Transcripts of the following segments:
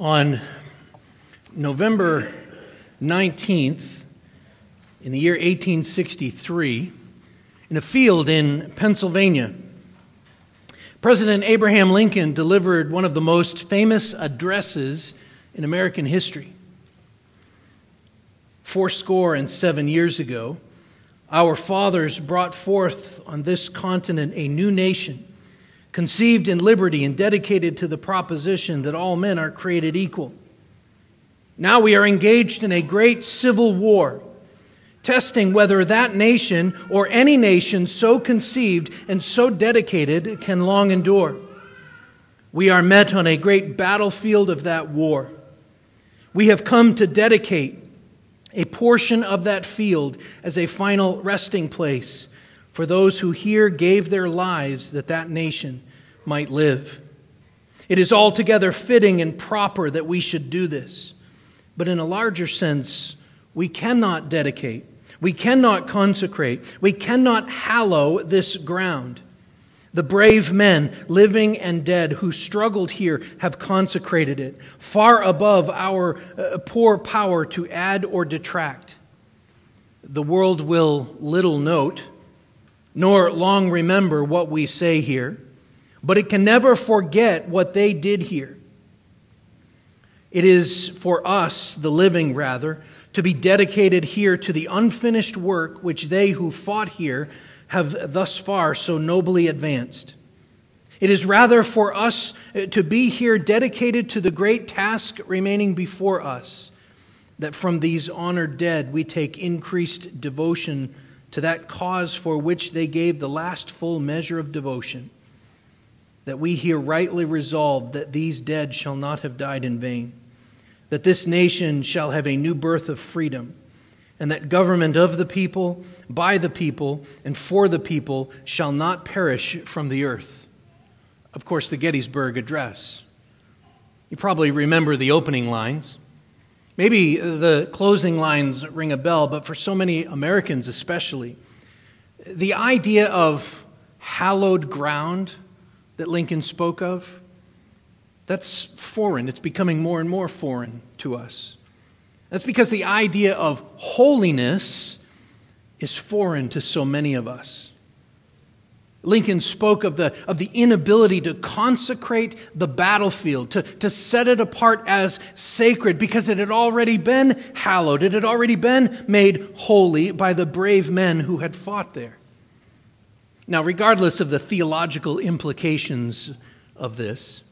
on November 19th, in the year 1863, in a field in Pennsylvania, President Abraham Lincoln delivered one of the most famous addresses in American history. Fourscore and seven years ago, our fathers brought forth on this continent a new nation conceived in liberty and dedicated to the proposition that all men are created equal. Now we are engaged in a great civil war, testing whether that nation or any nation so conceived and so dedicated can long endure. We are met on a great battlefield of that war. We have come to dedicate a portion of that field as a final resting place for those who here gave their lives that that nation might live. It is altogether fitting and proper that we should do this. But in a larger sense, we cannot dedicate, we cannot consecrate, we cannot hallow this ground. The brave men, living and dead, who struggled here have consecrated it, far above our uh, poor power to add or detract. The world will little note nor long remember what we say here, but it can never forget what they did here. It is for us, the living rather, to be dedicated here to the unfinished work which they who fought here have thus far so nobly advanced. It is rather for us uh, to be here dedicated to the great task remaining before us, that from these honored dead we take increased devotion to that cause for which they gave the last full measure of devotion, that we here rightly resolve that these dead shall not have died in vain, that this nation shall have a new birth of freedom, and that government of the people, by the people, and for the people shall not perish from the earth. Of course, the Gettysburg Address. You probably remember the opening lines. Maybe the closing lines ring a bell, but for so many Americans especially, the idea of hallowed ground that Lincoln spoke of, that's foreign. It's becoming more and more foreign to us. That's because the idea of holiness is foreign to so many of us. Lincoln spoke of the, of the inability to consecrate the battlefield, to, to set it apart as sacred, because it had already been hallowed. It had already been made holy by the brave men who had fought there. Now, regardless of the theological implications of this,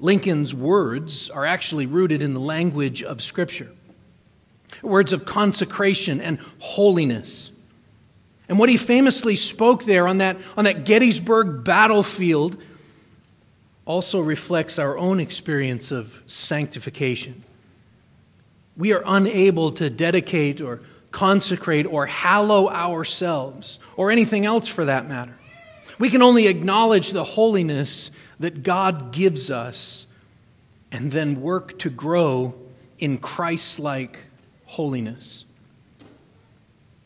Lincoln's words are actually rooted in the language of Scripture words of consecration and holiness. And what he famously spoke there on that, on that Gettysburg battlefield also reflects our own experience of sanctification. We are unable to dedicate or consecrate or hallow ourselves, or anything else for that matter. We can only acknowledge the holiness that God gives us and then work to grow in Christ like holiness.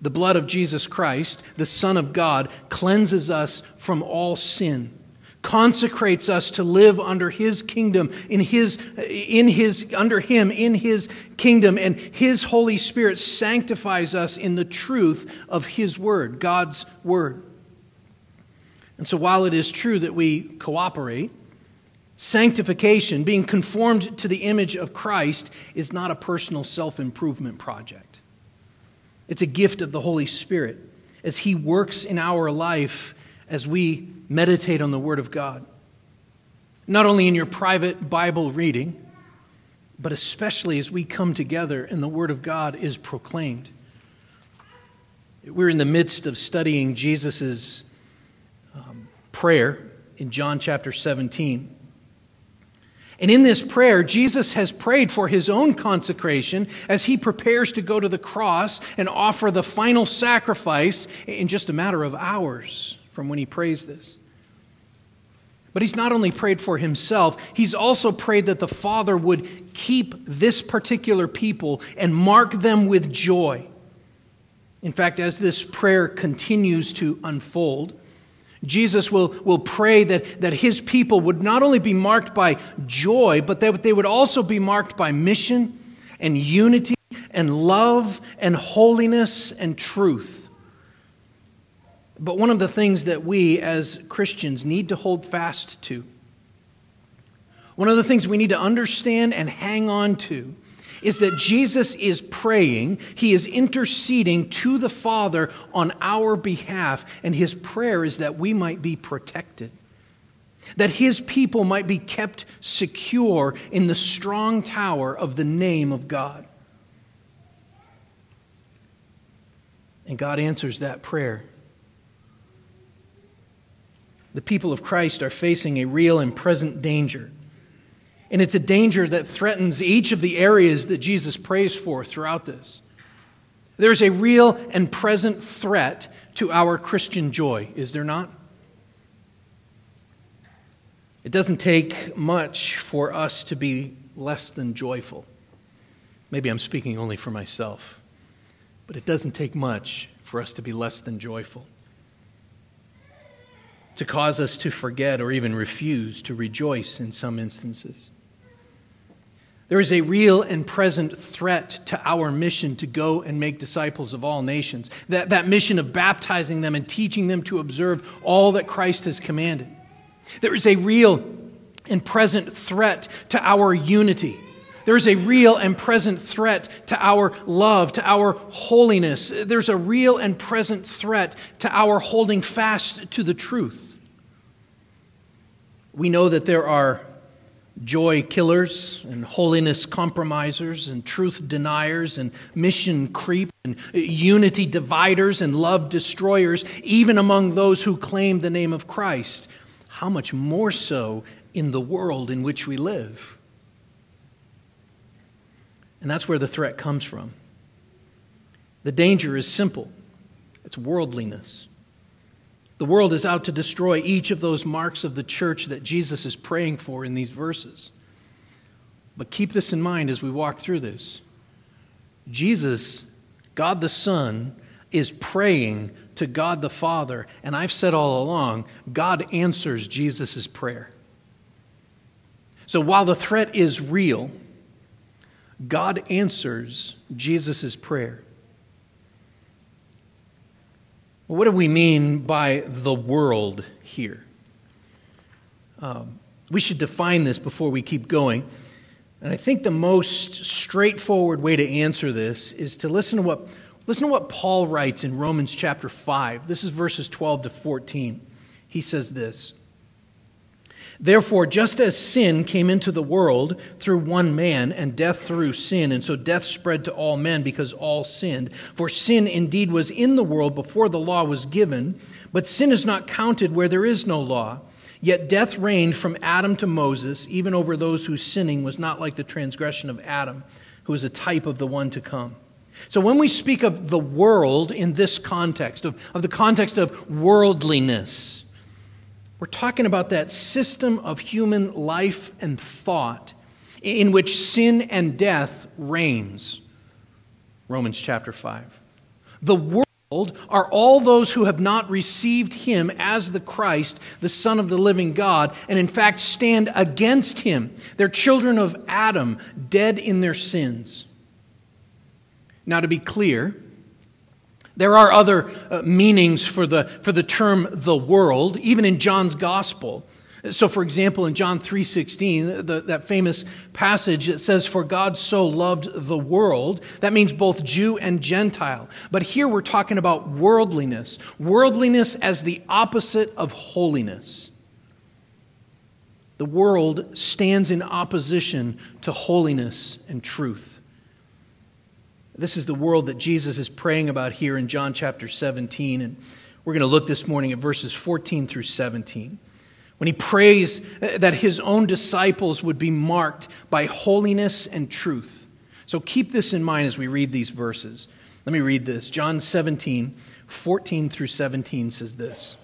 The blood of Jesus Christ, the Son of God, cleanses us from all sin, consecrates us to live under His kingdom, in His, in His, under Him, in His kingdom, and His Holy Spirit sanctifies us in the truth of His Word, God's Word. And so, while it is true that we cooperate, sanctification, being conformed to the image of Christ, is not a personal self improvement project. It's a gift of the Holy Spirit as He works in our life as we meditate on the Word of God. Not only in your private Bible reading, but especially as we come together and the Word of God is proclaimed. We're in the midst of studying Jesus' um, prayer in John chapter 17. And in this prayer, Jesus has prayed for his own consecration as he prepares to go to the cross and offer the final sacrifice in just a matter of hours from when he prays this. But he's not only prayed for himself, he's also prayed that the Father would keep this particular people and mark them with joy. In fact, as this prayer continues to unfold, Jesus will, will pray that, that his people would not only be marked by joy, but that they would also be marked by mission and unity and love and holiness and truth. But one of the things that we as Christians need to hold fast to, one of the things we need to understand and hang on to, is that Jesus is praying, he is interceding to the Father on our behalf, and his prayer is that we might be protected. That his people might be kept secure in the strong tower of the name of God. And God answers that prayer. The people of Christ are facing a real and present danger. And it's a danger that threatens each of the areas that Jesus prays for throughout this. There's a real and present threat to our Christian joy, is there not? It doesn't take much for us to be less than joyful. Maybe I'm speaking only for myself, but it doesn't take much for us to be less than joyful. To cause us to forget or even refuse to rejoice in some instances. There is a real and present threat to our mission to go and make disciples of all nations. That, that mission of baptizing them and teaching them to observe all that Christ has commanded. There is a real and present threat to our unity. There is a real and present threat to our love, to our holiness. There's a real and present threat to our holding fast to the truth. We know that there are joy killers and holiness compromisers and truth deniers and mission creep and unity dividers and love destroyers, even among those who claim the name of Christ. How much more so in the world in which we live? And that's where the threat comes from. The danger is simple it's worldliness. The world is out to destroy each of those marks of the church that Jesus is praying for in these verses. But keep this in mind as we walk through this. Jesus, God the Son, is praying to God the Father, and I've said all along, God answers Jesus' prayer. So while the threat is real, God answers Jesus' prayer. What do we mean by the world here? Um, we should define this before we keep going. And I think the most straightforward way to answer this is to listen to what, listen to what Paul writes in Romans chapter 5. This is verses 12 to 14. He says this Therefore, just as sin came into the world through one man, and death through sin, and so death spread to all men because all sinned. For sin indeed was in the world before the law was given, but sin is not counted where there is no law. Yet death reigned from Adam to Moses, even over those whose sinning was not like the transgression of Adam, who is a type of the one to come. So when we speak of the world in this context, of, of the context of worldliness, we're talking about that system of human life and thought in which sin and death reigns. Romans chapter 5. The world are all those who have not received him as the Christ, the Son of the living God, and in fact stand against him. They're children of Adam, dead in their sins. Now, to be clear, there are other uh, meanings for the, for the term the world, even in John's gospel. So, for example, in John 3.16, the, that famous passage that says, For God so loved the world, that means both Jew and Gentile. But here we're talking about worldliness, worldliness as the opposite of holiness. The world stands in opposition to holiness and truth. This is the world that Jesus is praying about here in John chapter 17. And we're going to look this morning at verses 14 through 17. When he prays that his own disciples would be marked by holiness and truth. So keep this in mind as we read these verses. Let me read this. John 17, 14 through 17 says this.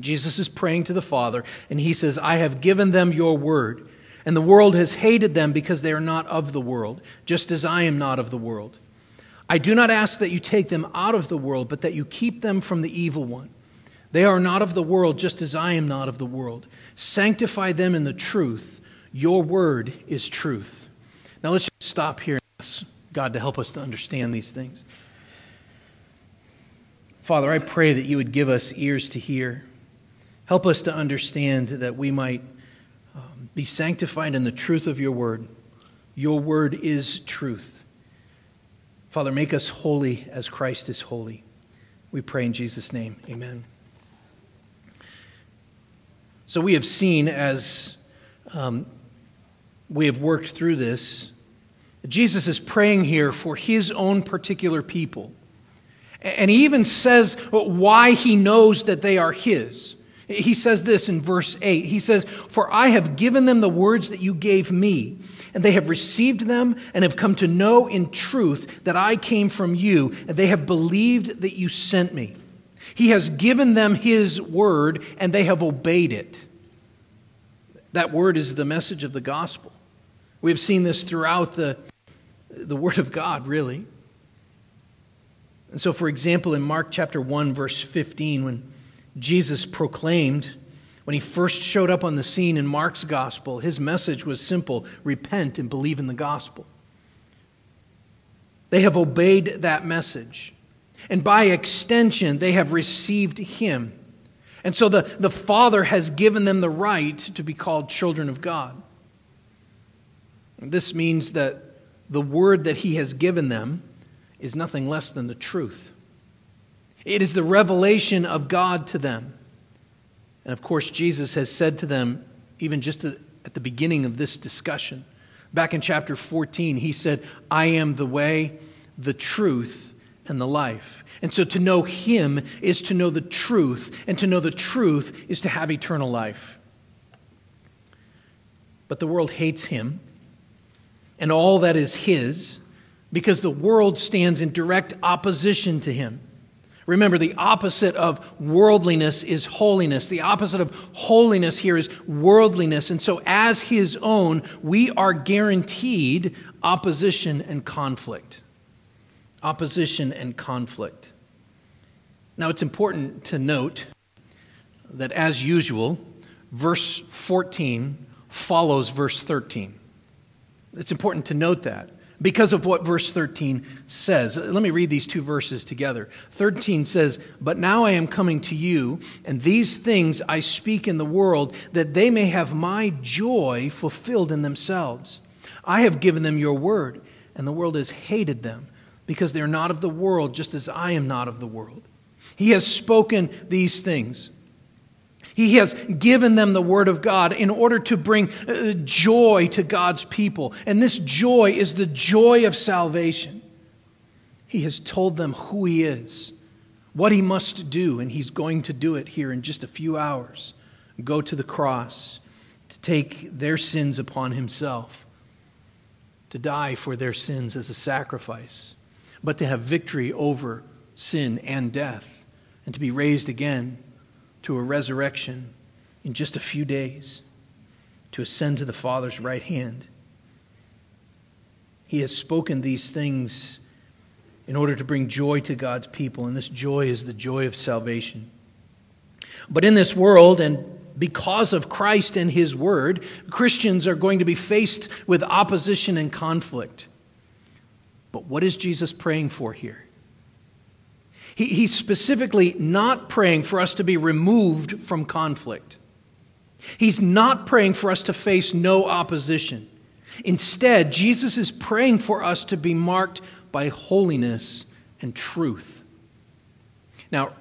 Jesus is praying to the Father, and he says, I have given them your word and the world has hated them because they are not of the world, just as I am not of the world. I do not ask that you take them out of the world, but that you keep them from the evil one. They are not of the world, just as I am not of the world. Sanctify them in the truth. Your word is truth. Now let's stop here and ask God to help us to understand these things. Father, I pray that you would give us ears to hear. Help us to understand that we might be sanctified in the truth of your word. Your word is truth. Father, make us holy as Christ is holy. We pray in Jesus' name. Amen. So we have seen as um, we have worked through this, Jesus is praying here for his own particular people. And he even says why he knows that they are his. He says this in verse 8. He says, For I have given them the words that you gave me, and they have received them and have come to know in truth that I came from you, and they have believed that you sent me. He has given them his word, and they have obeyed it. That word is the message of the gospel. We have seen this throughout the, the word of God, really. And so, for example, in Mark chapter 1, verse 15, when Jesus proclaimed, when he first showed up on the scene in Mark's gospel, his message was simple repent and believe in the gospel. They have obeyed that message. And by extension, they have received him. And so the, the Father has given them the right to be called children of God. This means that the word that he has given them is nothing less than the truth. It is the revelation of God to them. And of course, Jesus has said to them, even just at the beginning of this discussion, back in chapter 14, he said, I am the way, the truth, and the life. And so to know him is to know the truth, and to know the truth is to have eternal life. But the world hates him and all that is his because the world stands in direct opposition to him. Remember, the opposite of worldliness is holiness. The opposite of holiness here is worldliness. And so, as his own, we are guaranteed opposition and conflict. Opposition and conflict. Now, it's important to note that, as usual, verse 14 follows verse 13. It's important to note that because of what verse 13 says. Let me read these two verses together. 13 says, But now I am coming to you, and these things I speak in the world, that they may have my joy fulfilled in themselves. I have given them your word, and the world has hated them, because they are not of the world, just as I am not of the world. He has spoken these things he has given them the Word of God in order to bring uh, joy to God's people. And this joy is the joy of salvation. He has told them who He is, what He must do, and He's going to do it here in just a few hours. Go to the cross to take their sins upon Himself, to die for their sins as a sacrifice, but to have victory over sin and death, and to be raised again to a resurrection in just a few days, to ascend to the Father's right hand. He has spoken these things in order to bring joy to God's people, and this joy is the joy of salvation. But in this world, and because of Christ and His Word, Christians are going to be faced with opposition and conflict. But what is Jesus praying for here? He, he's specifically not praying for us to be removed from conflict. He's not praying for us to face no opposition. Instead, Jesus is praying for us to be marked by holiness and truth. Now,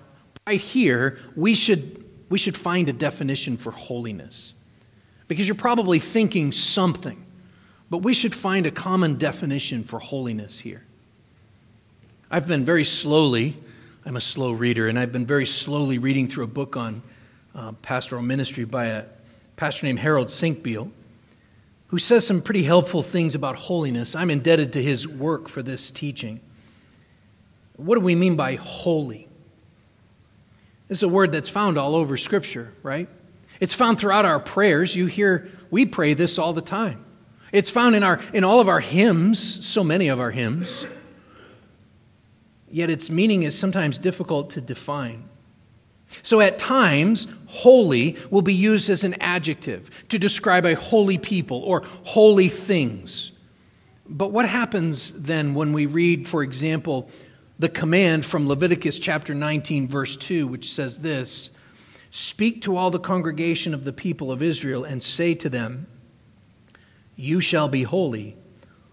right here, we should, we should find a definition for holiness. Because you're probably thinking something, but we should find a common definition for holiness here. I've been very slowly I'm a slow reader, and I've been very slowly reading through a book on uh, pastoral ministry by a pastor named Harold Senkbeil, who says some pretty helpful things about holiness. I'm indebted to his work for this teaching. What do we mean by holy? It's a word that's found all over Scripture, right? It's found throughout our prayers. You hear we pray this all the time. It's found in our in all of our hymns, so many of our hymns yet its meaning is sometimes difficult to define. So at times, holy will be used as an adjective to describe a holy people or holy things. But what happens then when we read, for example, the command from Leviticus chapter 19, verse 2, which says this Speak to all the congregation of the people of Israel and say to them, You shall be holy,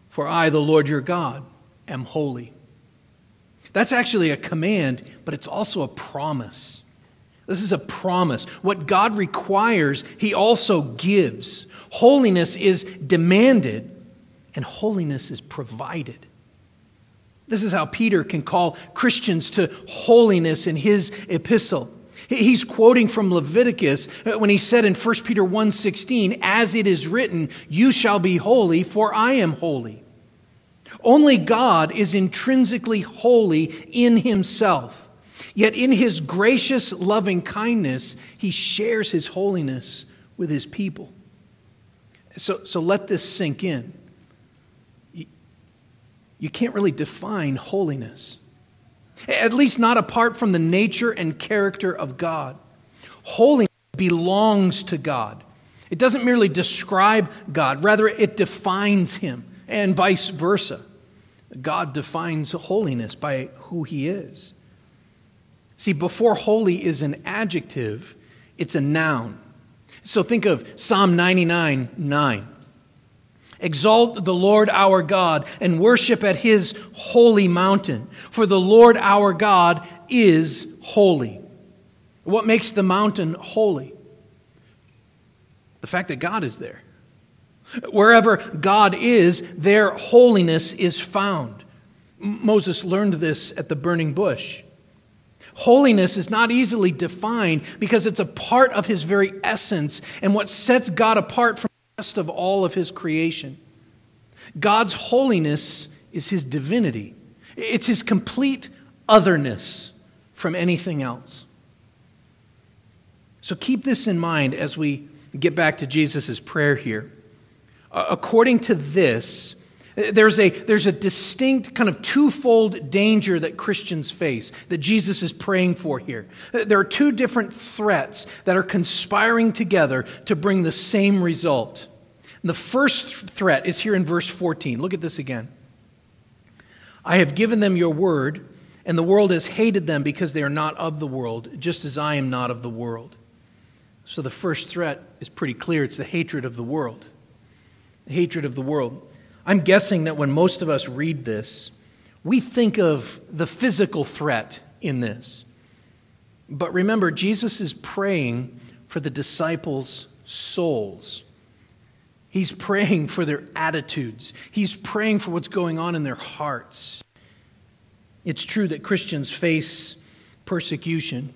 for I, the Lord your God, am holy. That's actually a command, but it's also a promise. This is a promise. What God requires, He also gives. Holiness is demanded, and holiness is provided. This is how Peter can call Christians to holiness in his epistle. He's quoting from Leviticus uh, when he said in 1 Peter 1:16, "As it is written, you shall be holy, for I am holy." Only God is intrinsically holy in himself. Yet in his gracious loving kindness, he shares his holiness with his people. So, so let this sink in. You can't really define holiness, at least not apart from the nature and character of God. Holiness belongs to God. It doesn't merely describe God, rather, it defines him, and vice versa. God defines holiness by who he is. See, before holy is an adjective, it's a noun. So think of Psalm 99 9. Exalt the Lord our God and worship at his holy mountain, for the Lord our God is holy. What makes the mountain holy? The fact that God is there. Wherever God is, there holiness is found. Moses learned this at the burning bush. Holiness is not easily defined because it's a part of his very essence and what sets God apart from the rest of all of his creation. God's holiness is his divinity, it's his complete otherness from anything else. So keep this in mind as we get back to Jesus' prayer here. According to this, there's a, there's a distinct kind of twofold danger that Christians face that Jesus is praying for here. There are two different threats that are conspiring together to bring the same result. And the first threat is here in verse 14. Look at this again. I have given them your word, and the world has hated them because they are not of the world, just as I am not of the world. So the first threat is pretty clear it's the hatred of the world. Hatred of the world. I'm guessing that when most of us read this, we think of the physical threat in this. But remember, Jesus is praying for the disciples' souls. He's praying for their attitudes. He's praying for what's going on in their hearts. It's true that Christians face persecution,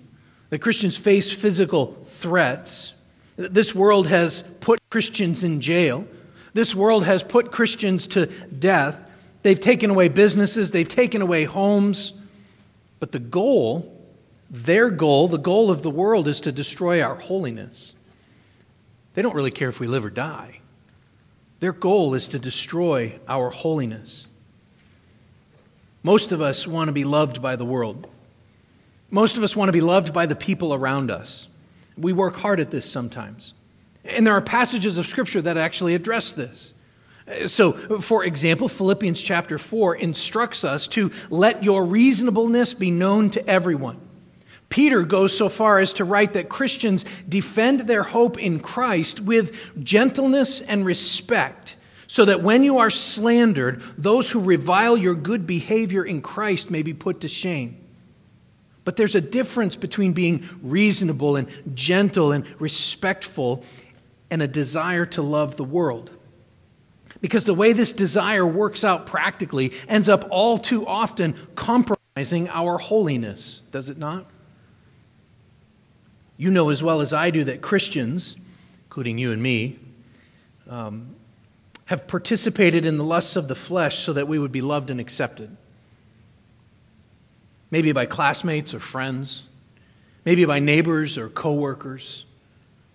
that Christians face physical threats. This world has put Christians in jail. This world has put Christians to death. They've taken away businesses, they've taken away homes. But the goal, their goal, the goal of the world is to destroy our holiness. They don't really care if we live or die. Their goal is to destroy our holiness. Most of us want to be loved by the world. Most of us want to be loved by the people around us. We work hard at this sometimes. And there are passages of Scripture that actually address this. So, for example, Philippians chapter 4 instructs us to let your reasonableness be known to everyone. Peter goes so far as to write that Christians defend their hope in Christ with gentleness and respect, so that when you are slandered, those who revile your good behavior in Christ may be put to shame. But there's a difference between being reasonable and gentle and respectful and a desire to love the world. Because the way this desire works out practically ends up all too often compromising our holiness, does it not? You know as well as I do that Christians, including you and me, um, have participated in the lusts of the flesh so that we would be loved and accepted. Maybe by classmates or friends, maybe by neighbors or coworkers.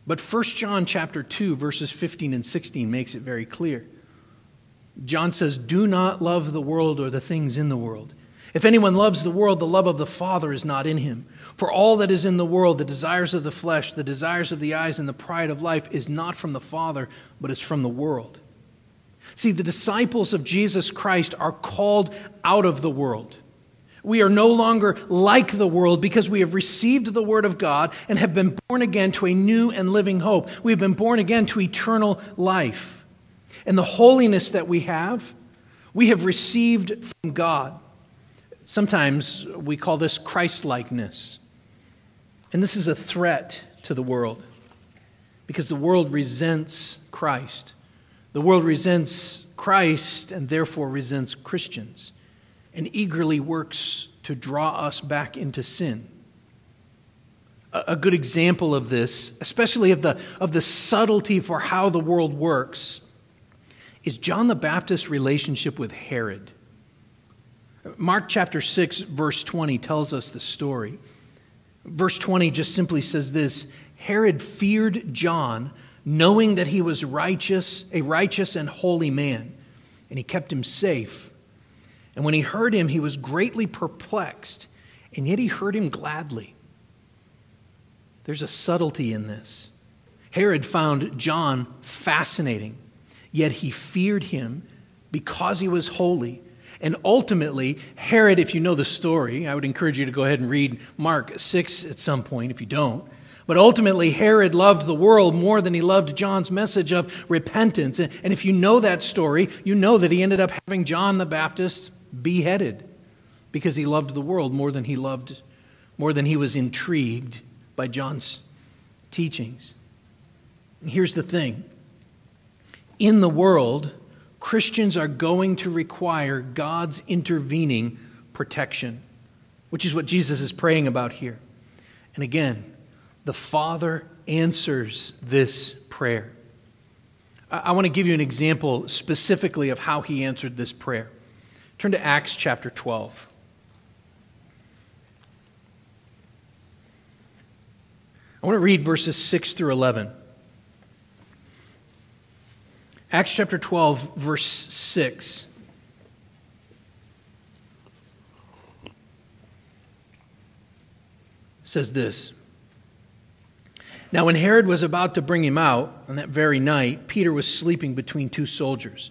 But 1 John chapter 2 verses 15 and 16 makes it very clear. John says, "Do not love the world or the things in the world. If anyone loves the world, the love of the Father is not in him. For all that is in the world, the desires of the flesh, the desires of the eyes, and the pride of life, is not from the Father, but is from the world. See, the disciples of Jesus Christ are called out of the world. We are no longer like the world because we have received the Word of God and have been born again to a new and living hope. We have been born again to eternal life. And the holiness that we have, we have received from God. Sometimes we call this Christ likeness. And this is a threat to the world because the world resents Christ. The world resents Christ and therefore resents Christians and eagerly works to draw us back into sin. A good example of this, especially of the, of the subtlety for how the world works, is John the Baptist's relationship with Herod. Mark chapter 6, verse 20 tells us the story. Verse 20 just simply says this Herod feared John, knowing that he was righteous, a righteous and holy man, and he kept him safe and when he heard him, he was greatly perplexed, and yet he heard him gladly. There's a subtlety in this. Herod found John fascinating, yet he feared him because he was holy. And ultimately, Herod, if you know the story, I would encourage you to go ahead and read Mark 6 at some point if you don't. But ultimately, Herod loved the world more than he loved John's message of repentance. And if you know that story, you know that he ended up having John the Baptist beheaded because he loved the world more than he loved, more than he was intrigued by John's teachings. here's the thing in the world, Christians are going to require God's intervening protection, which is what Jesus is praying about here. And again, the Father answers this prayer. I want to give you an example specifically of how he answered this prayer. Turn to Acts chapter 12. I want to read verses 6 through 11. Acts chapter 12, verse 6. says this Now, when Herod was about to bring him out on that very night, Peter was sleeping between two soldiers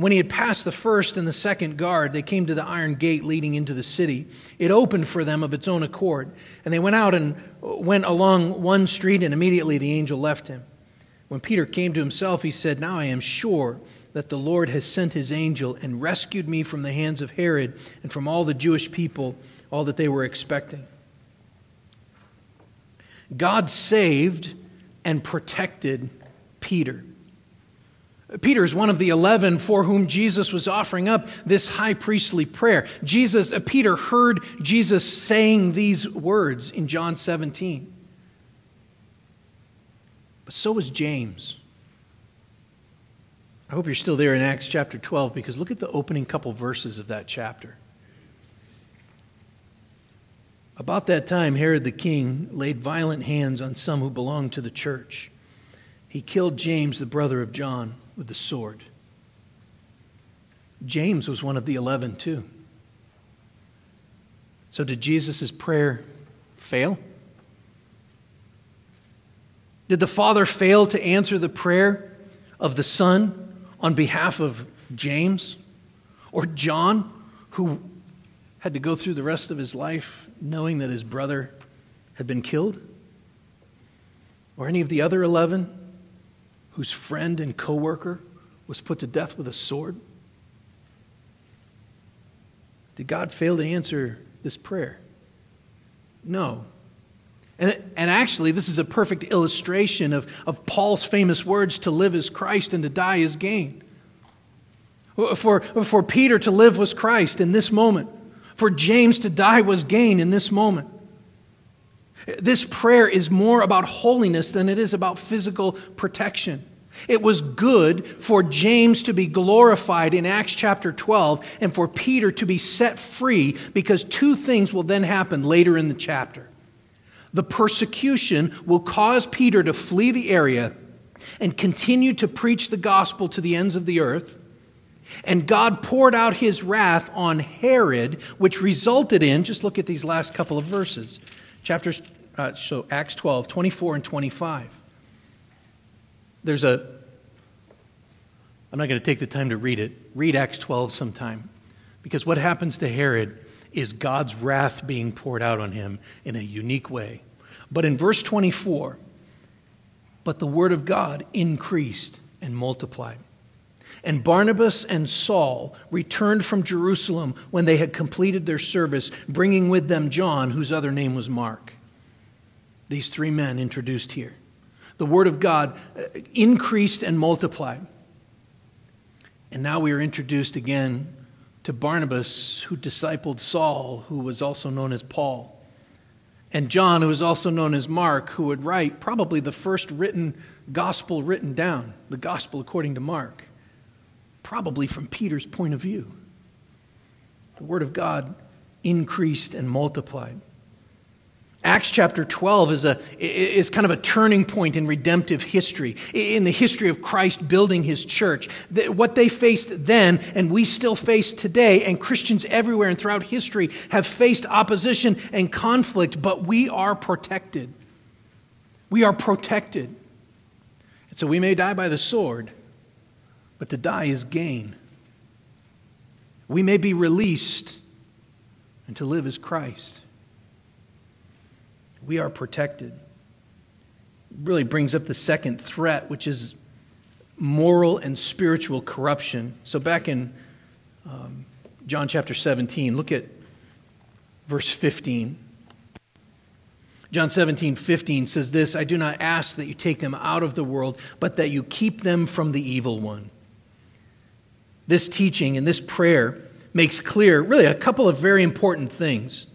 When he had passed the first and the second guard, they came to the iron gate leading into the city. It opened for them of its own accord, and they went out and uh, went along one street, and immediately the angel left him. When Peter came to himself, he said, Now I am sure that the Lord has sent his angel and rescued me from the hands of Herod and from all the Jewish people, all that they were expecting. God saved and protected Peter. Peter is one of the 11 for whom Jesus was offering up this high priestly prayer. Jesus, uh, Peter heard Jesus saying these words in John 17. But so was James. I hope you're still there in Acts chapter 12 because look at the opening couple verses of that chapter. About that time, Herod the king laid violent hands on some who belonged to the church. He killed James, the brother of John with the sword. James was one of the 11, too. So, did Jesus' prayer fail? Did the Father fail to answer the prayer of the Son on behalf of James or John, who had to go through the rest of his life knowing that his brother had been killed? Or any of the other 11? Whose friend and coworker was put to death with a sword? Did God fail to answer this prayer? No. And, and actually, this is a perfect illustration of, of Paul's famous words to live as Christ and to die as gain. For, for Peter to live was Christ in this moment. For James to die was gain in this moment. This prayer is more about holiness than it is about physical protection. It was good for James to be glorified in Acts chapter 12 and for Peter to be set free because two things will then happen later in the chapter. The persecution will cause Peter to flee the area and continue to preach the gospel to the ends of the earth. And God poured out his wrath on Herod, which resulted in, just look at these last couple of verses, chapters, uh, so Acts 12, 24 and 25. There's a, I'm not going to take the time to read it. Read Acts 12 sometime. Because what happens to Herod is God's wrath being poured out on him in a unique way. But in verse 24, but the word of God increased and multiplied. And Barnabas and Saul returned from Jerusalem when they had completed their service, bringing with them John, whose other name was Mark. These three men introduced here. The word of God uh, increased and multiplied. And now we are introduced again to Barnabas, who discipled Saul, who was also known as Paul and John, who was also known as Mark, who would write probably the first written gospel written down, the gospel according to Mark, probably from Peter's point of view. The Word of God increased and multiplied. Acts chapter 12 is, a, is kind of a turning point in redemptive history, in the history of Christ building his church. What they faced then, and we still face today, and Christians everywhere and throughout history have faced opposition and conflict, but we are protected. We are protected. And so we may die by the sword, but to die is gain. We may be released, and to live is Christ we are protected. It Really brings up the second threat, which is moral and spiritual corruption. So, back in um, John chapter 17, look at verse 15. John 17, 15 says this I do not ask that you take them out of the world, but that you keep them from the evil one. This teaching and this prayer makes clear, really, a couple of very important things.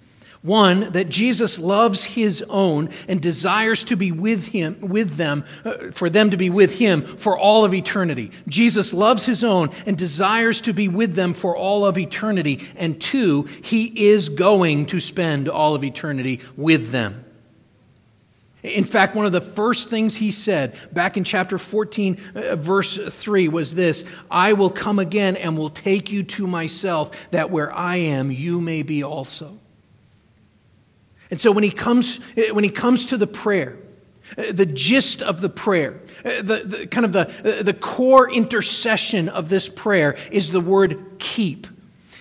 One, that Jesus loves his own and desires to be with him, with them, uh, for them to be with him for all of eternity. Jesus loves his own and desires to be with them for all of eternity. And two, he is going to spend all of eternity with them. In fact, one of the first things he said back in chapter 14, uh, verse 3 was this I will come again and will take you to myself, that where I am, you may be also. And so when he comes, uh, when he comes to the prayer, uh, the gist of the prayer, uh, the, the kind of the, the core intercession of this prayer is the word keep.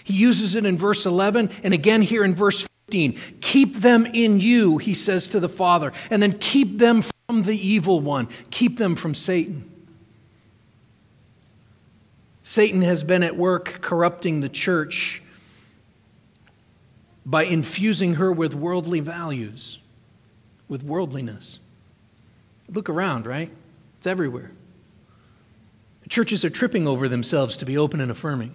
He uses it in verse 11 and again here in verse 15. Keep them in you, he says to the Father, and then keep them from the evil one, keep them from Satan. Satan has been at work corrupting the church by infusing her with worldly values, with worldliness. Look around, right? It's everywhere. Churches are tripping over themselves to be open and affirming,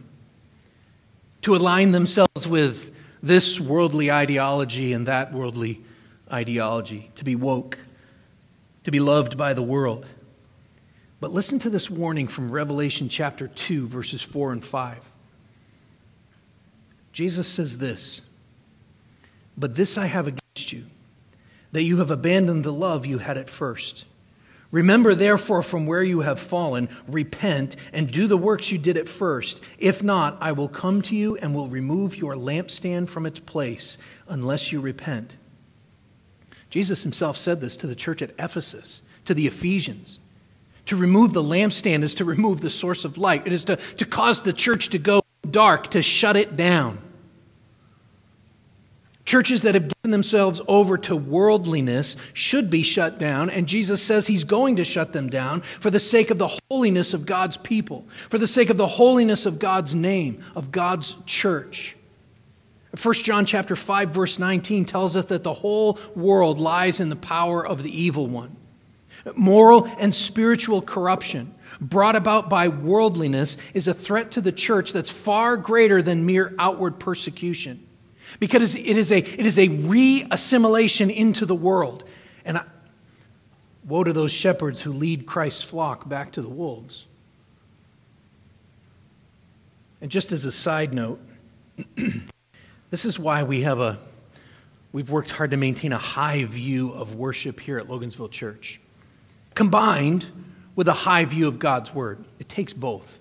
to align themselves with this worldly ideology and that worldly ideology, to be woke, to be loved by the world. But listen to this warning from Revelation chapter 2, verses 4 and 5. Jesus says this but this I have against you, that you have abandoned the love you had at first. Remember, therefore, from where you have fallen, repent and do the works you did at first. If not, I will come to you and will remove your lampstand from its place unless you repent. Jesus himself said this to the church at Ephesus, to the Ephesians. To remove the lampstand is to remove the source of light, it is to, to cause the church to go dark, to shut it down. Churches that have given themselves over to worldliness should be shut down, and Jesus says he's going to shut them down for the sake of the holiness of God's people, for the sake of the holiness of God's name, of God's church. 1 John chapter 5 verse 19 tells us that the whole world lies in the power of the evil one. Moral and spiritual corruption brought about by worldliness is a threat to the church that's far greater than mere outward persecution. Because it is a, it is a re assimilation into the world. And I, woe to those shepherds who lead Christ's flock back to the wolves. And just as a side note, this is why we have a we've worked hard to maintain a high view of worship here at Logansville Church, combined with a high view of God's word. It takes both.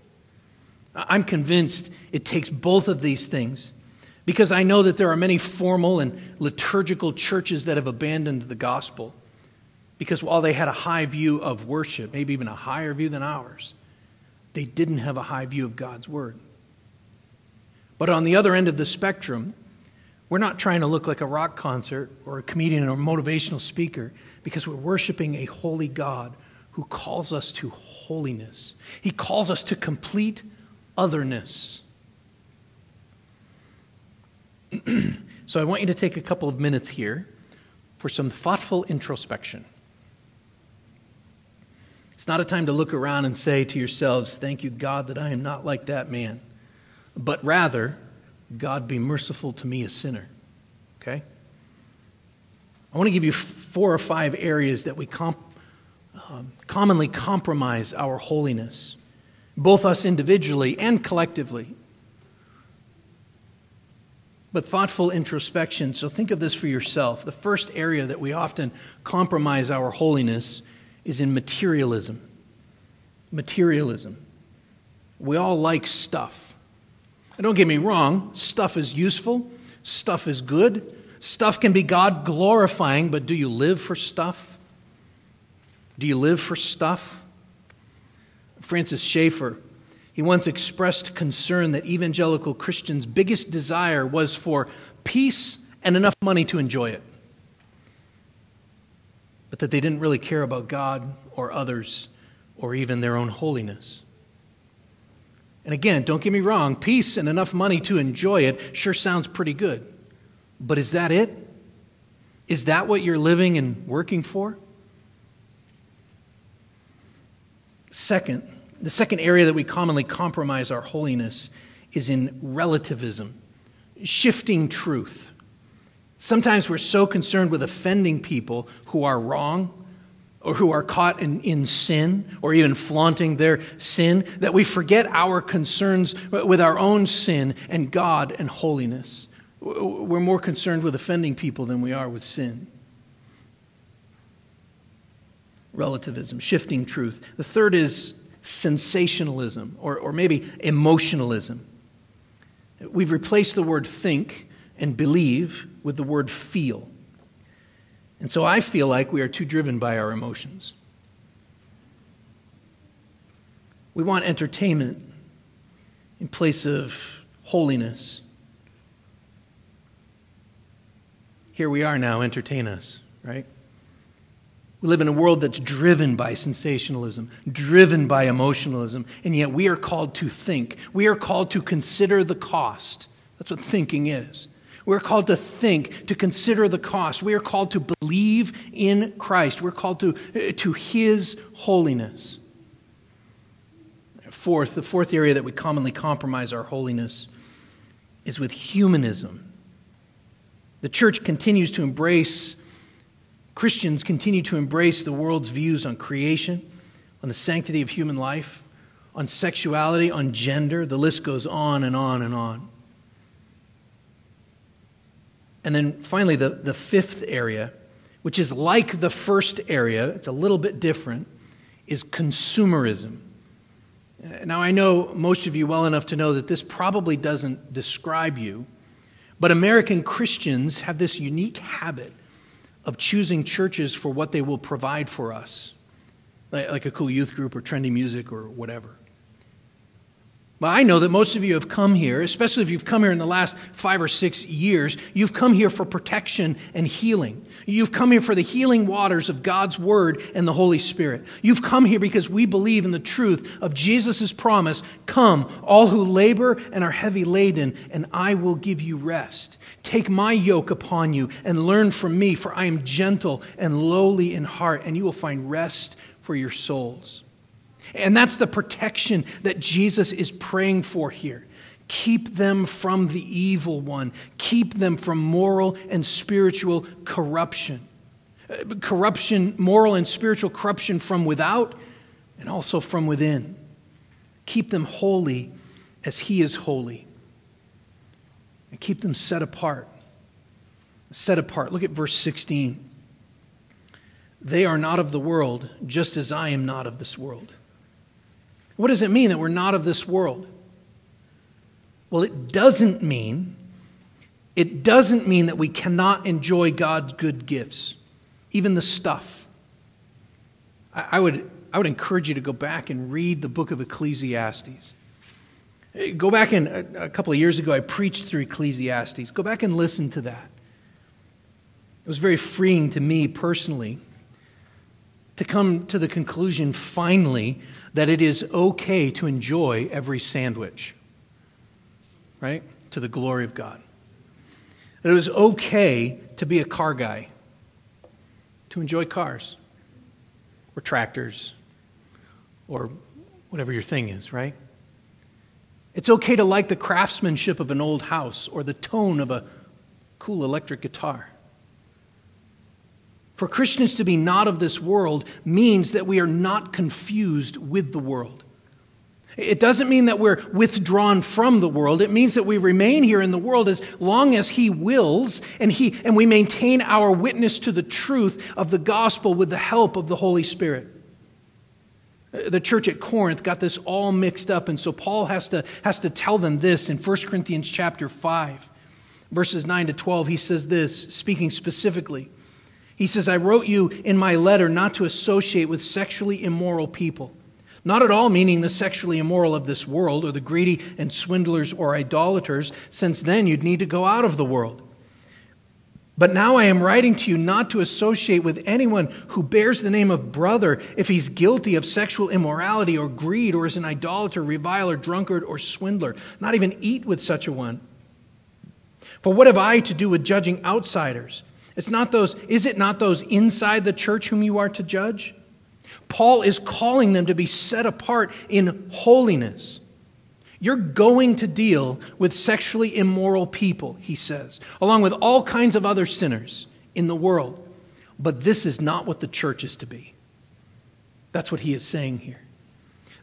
I'm convinced it takes both of these things because I know that there are many formal and liturgical churches that have abandoned the gospel because while they had a high view of worship, maybe even a higher view than ours, they didn't have a high view of God's word. But on the other end of the spectrum, we're not trying to look like a rock concert or a comedian or a motivational speaker because we're worshiping a holy God who calls us to holiness. He calls us to complete otherness. so I want you to take a couple of minutes here for some thoughtful introspection. It's not a time to look around and say to yourselves, Thank you, God, that I am not like that man but rather, God be merciful to me, a sinner. Okay? I want to give you four or five areas that we comp- um, commonly compromise our holiness, both us individually and collectively. But thoughtful introspection, so think of this for yourself. The first area that we often compromise our holiness is in materialism. Materialism. We all like stuff. And don't get me wrong, stuff is useful, stuff is good, stuff can be God glorifying, but do you live for stuff? Do you live for stuff? Francis Schaeffer, he once expressed concern that evangelical Christians' biggest desire was for peace and enough money to enjoy it, but that they didn't really care about God or others or even their own holiness. And again, don't get me wrong, peace and enough money to enjoy it sure sounds pretty good. But is that it? Is that what you're living and working for? Second, the second area that we commonly compromise our holiness is in relativism, shifting truth. Sometimes we're so concerned with offending people who are wrong or who are caught in, in sin or even flaunting their sin, that we forget our concerns with our own sin and God and holiness. We're more concerned with offending people than we are with sin. Relativism, shifting truth. The third is sensationalism or, or maybe emotionalism. We've replaced the word think and believe with the word feel. And so I feel like we are too driven by our emotions. We want entertainment in place of holiness. Here we are now, entertain us, right? We live in a world that's driven by sensationalism, driven by emotionalism, and yet we are called to think. We are called to consider the cost. That's what thinking is. We're called to think, to consider the cost. We are called to believe in Christ. We're called to, to His holiness. Fourth, the fourth area that we commonly compromise our holiness is with humanism. The church continues to embrace, Christians continue to embrace the world's views on creation, on the sanctity of human life, on sexuality, on gender. The list goes on and on and on. And then finally, the, the fifth area, which is like the first area, it's a little bit different, is consumerism. Now, I know most of you well enough to know that this probably doesn't describe you, but American Christians have this unique habit of choosing churches for what they will provide for us, like a cool youth group or trendy music or whatever. Well, I know that most of you have come here, especially if you've come here in the last five or six years, you've come here for protection and healing. You've come here for the healing waters of God's Word and the Holy Spirit. You've come here because we believe in the truth of Jesus' promise Come, all who labor and are heavy laden, and I will give you rest. Take my yoke upon you and learn from me, for I am gentle and lowly in heart, and you will find rest for your souls. And that's the protection that Jesus is praying for here. Keep them from the evil one. Keep them from moral and spiritual corruption. Uh, corruption, moral and spiritual corruption from without and also from within. Keep them holy as He is holy. And keep them set apart. Set apart. Look at verse 16. They are not of the world, just as I am not of this world. What does it mean that we're not of this world? Well, it doesn't mean it doesn't mean that we cannot enjoy God's good gifts, even the stuff. I, would, I would encourage you to go back and read the book of Ecclesiastes. Go back and a, a couple of years ago, I preached through Ecclesiastes. Go back and listen to that. It was very freeing to me personally to come to the conclusion finally that it is okay to enjoy every sandwich, right? To the glory of God. That it was okay to be a car guy, to enjoy cars or tractors or whatever your thing is, right? It's okay to like the craftsmanship of an old house or the tone of a cool electric guitar. For Christians to be not of this world means that we are not confused with the world. It doesn't mean that we're withdrawn from the world. It means that we remain here in the world as long as He wills and, he, and we maintain our witness to the truth of the gospel with the help of the Holy Spirit. The church at Corinth got this all mixed up, and so Paul has to, has to tell them this in 1 Corinthians chapter 5, verses 9 to 12. He says this, speaking specifically. He says, I wrote you in my letter not to associate with sexually immoral people. Not at all meaning the sexually immoral of this world or the greedy and swindlers or idolaters, since then you'd need to go out of the world. But now I am writing to you not to associate with anyone who bears the name of brother if he's guilty of sexual immorality or greed or is an idolater, reviler, drunkard, or swindler. Not even eat with such a one. For what have I to do with judging outsiders? It's not those, is it not those inside the church whom you are to judge? Paul is calling them to be set apart in holiness. You're going to deal with sexually immoral people, he says, along with all kinds of other sinners in the world. But this is not what the church is to be. That's what he is saying here.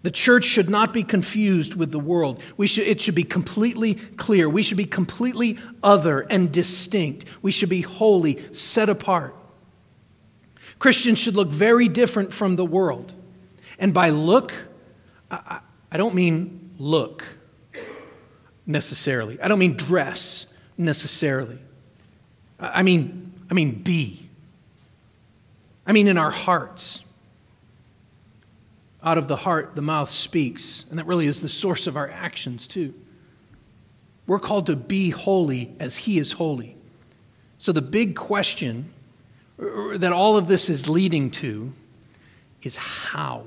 The church should not be confused with the world. We should, it should be completely clear. We should be completely other and distinct. We should be holy, set apart. Christians should look very different from the world. And by look, I, I don't mean look necessarily. I don't mean dress necessarily. I mean, I mean be. I mean in our hearts out of the heart, the mouth speaks. And that really is the source of our actions, too. We're called to be holy as He is holy. So, the big question er, er, that all of this is leading to is how?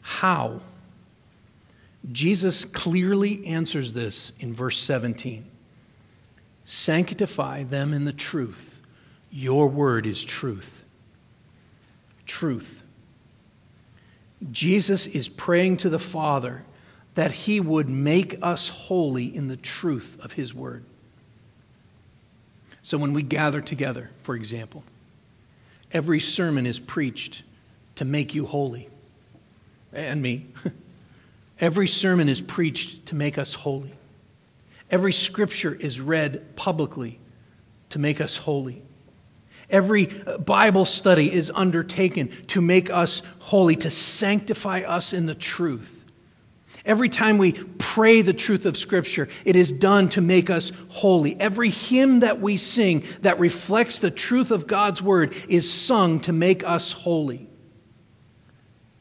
How? Jesus clearly answers this in verse 17 Sanctify them in the truth. Your word is truth. Truth. Jesus is praying to the Father that he would make us holy in the truth of his word. So when we gather together, for example, every sermon is preached to make you holy. And me. every sermon is preached to make us holy. Every scripture is read publicly to make us holy. Every uh, Bible study is undertaken to make us holy, to sanctify us in the truth. Every time we pray the truth of Scripture, it is done to make us holy. Every hymn that we sing that reflects the truth of God's Word is sung to make us holy.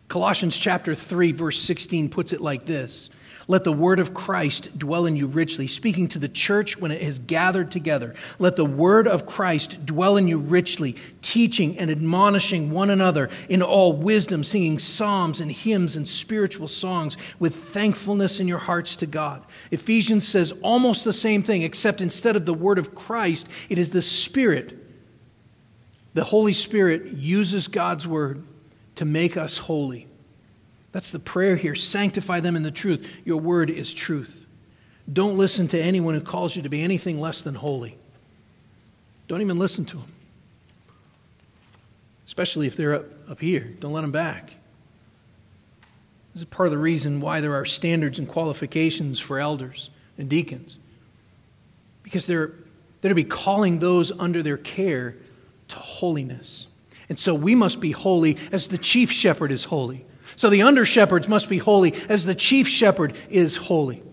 Colossians chapter 3, verse 16 puts it like this let the word of Christ dwell in you richly, speaking to the church when it has gathered together. Let the word of Christ dwell in you richly, teaching and admonishing one another in all wisdom, singing psalms and hymns and spiritual songs with thankfulness in your hearts to God. Ephesians says almost the same thing, except instead of the word of Christ, it is the Spirit. The Holy Spirit uses God's word to make us holy. That's the prayer here. Sanctify them in the truth. Your word is truth. Don't listen to anyone who calls you to be anything less than holy. Don't even listen to them, especially if they're up, up here. Don't let them back. This is part of the reason why there are standards and qualifications for elders and deacons. Because they're, they're to be calling those under their care to holiness. And so we must be holy as the chief shepherd is holy. So the under shepherds must be holy as the chief shepherd is holy.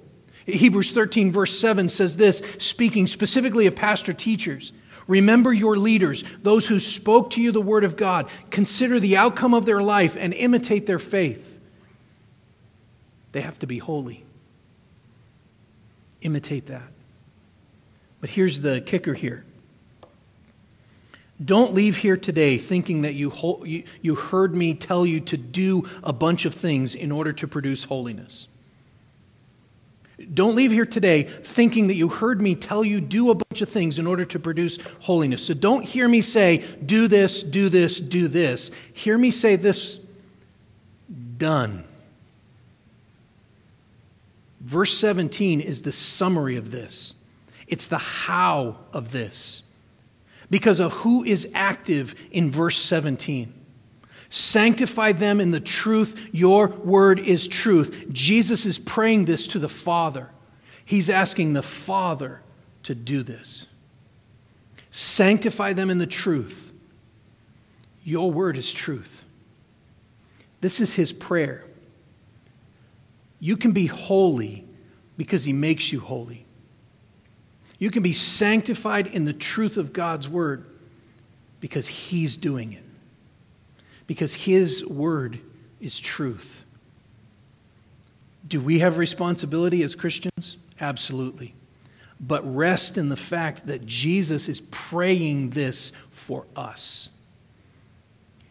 Hebrews 13, verse 7 says this, speaking specifically of pastor teachers. Remember your leaders, those who spoke to you the word of God. Consider the outcome of their life and imitate their faith. They have to be holy. Imitate that. But here's the kicker here. Don't leave here today thinking that you, you, you heard me tell you to do a bunch of things in order to produce holiness. Don't leave here today thinking that you heard me tell you do a bunch of things in order to produce holiness. So don't hear me say, do this, do this, do this. Hear me say this done. Verse 17 is the summary of this, it's the how of this, because of who is active in verse 17. Sanctify them in the truth. Your word is truth. Jesus is praying this to the Father. He's asking the Father to do this. Sanctify them in the truth. Your word is truth. This is his prayer. You can be holy because he makes you holy. You can be sanctified in the truth of God's word because he's doing it. Because his word is truth. Do we have responsibility as Christians? Absolutely. But rest in the fact that Jesus is praying this for us.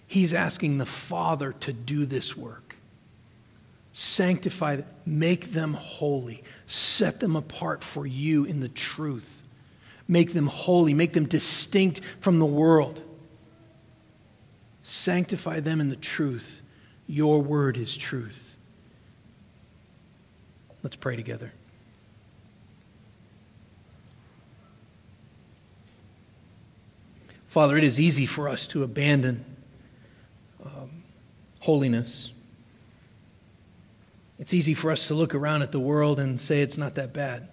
He's asking the Father to do this work sanctify them, make them holy, set them apart for you in the truth. Make them holy, make them distinct from the world. Sanctify them in the truth. Your word is truth. Let's pray together. Father, it is easy for us to abandon um, holiness. It's easy for us to look around at the world and say it's not that bad.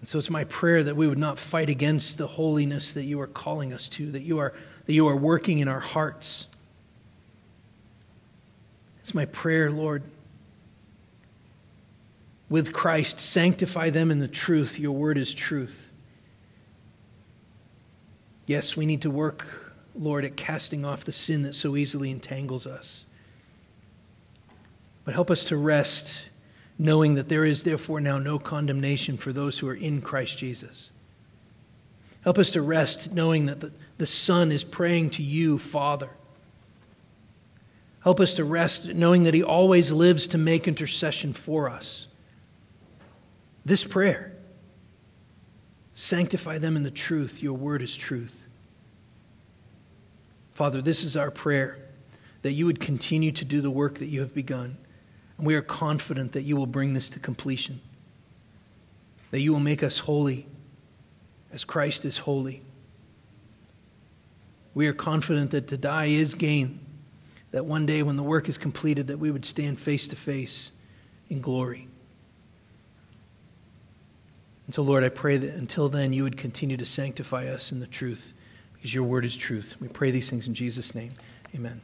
And so it's my prayer that we would not fight against the holiness that you are calling us to, that you are, that you are working in our hearts. It's my prayer, Lord. With Christ, sanctify them in the truth. Your word is truth. Yes, we need to work Lord, at casting off the sin that so easily entangles us. But help us to rest, knowing that there is therefore now no condemnation for those who are in Christ Jesus. Help us to rest, knowing that the, the Son is praying to you, Father. Help us to rest, knowing that He always lives to make intercession for us. This prayer sanctify them in the truth. Your word is truth. Father, this is our prayer that you would continue to do the work that you have begun. And we are confident that you will bring this to completion, that you will make us holy as Christ is holy. We are confident that to die is gain, that one day when the work is completed, that we would stand face to face in glory. And so, Lord, I pray that until then you would continue to sanctify us in the truth because your word is truth. We pray these things in Jesus' name. Amen.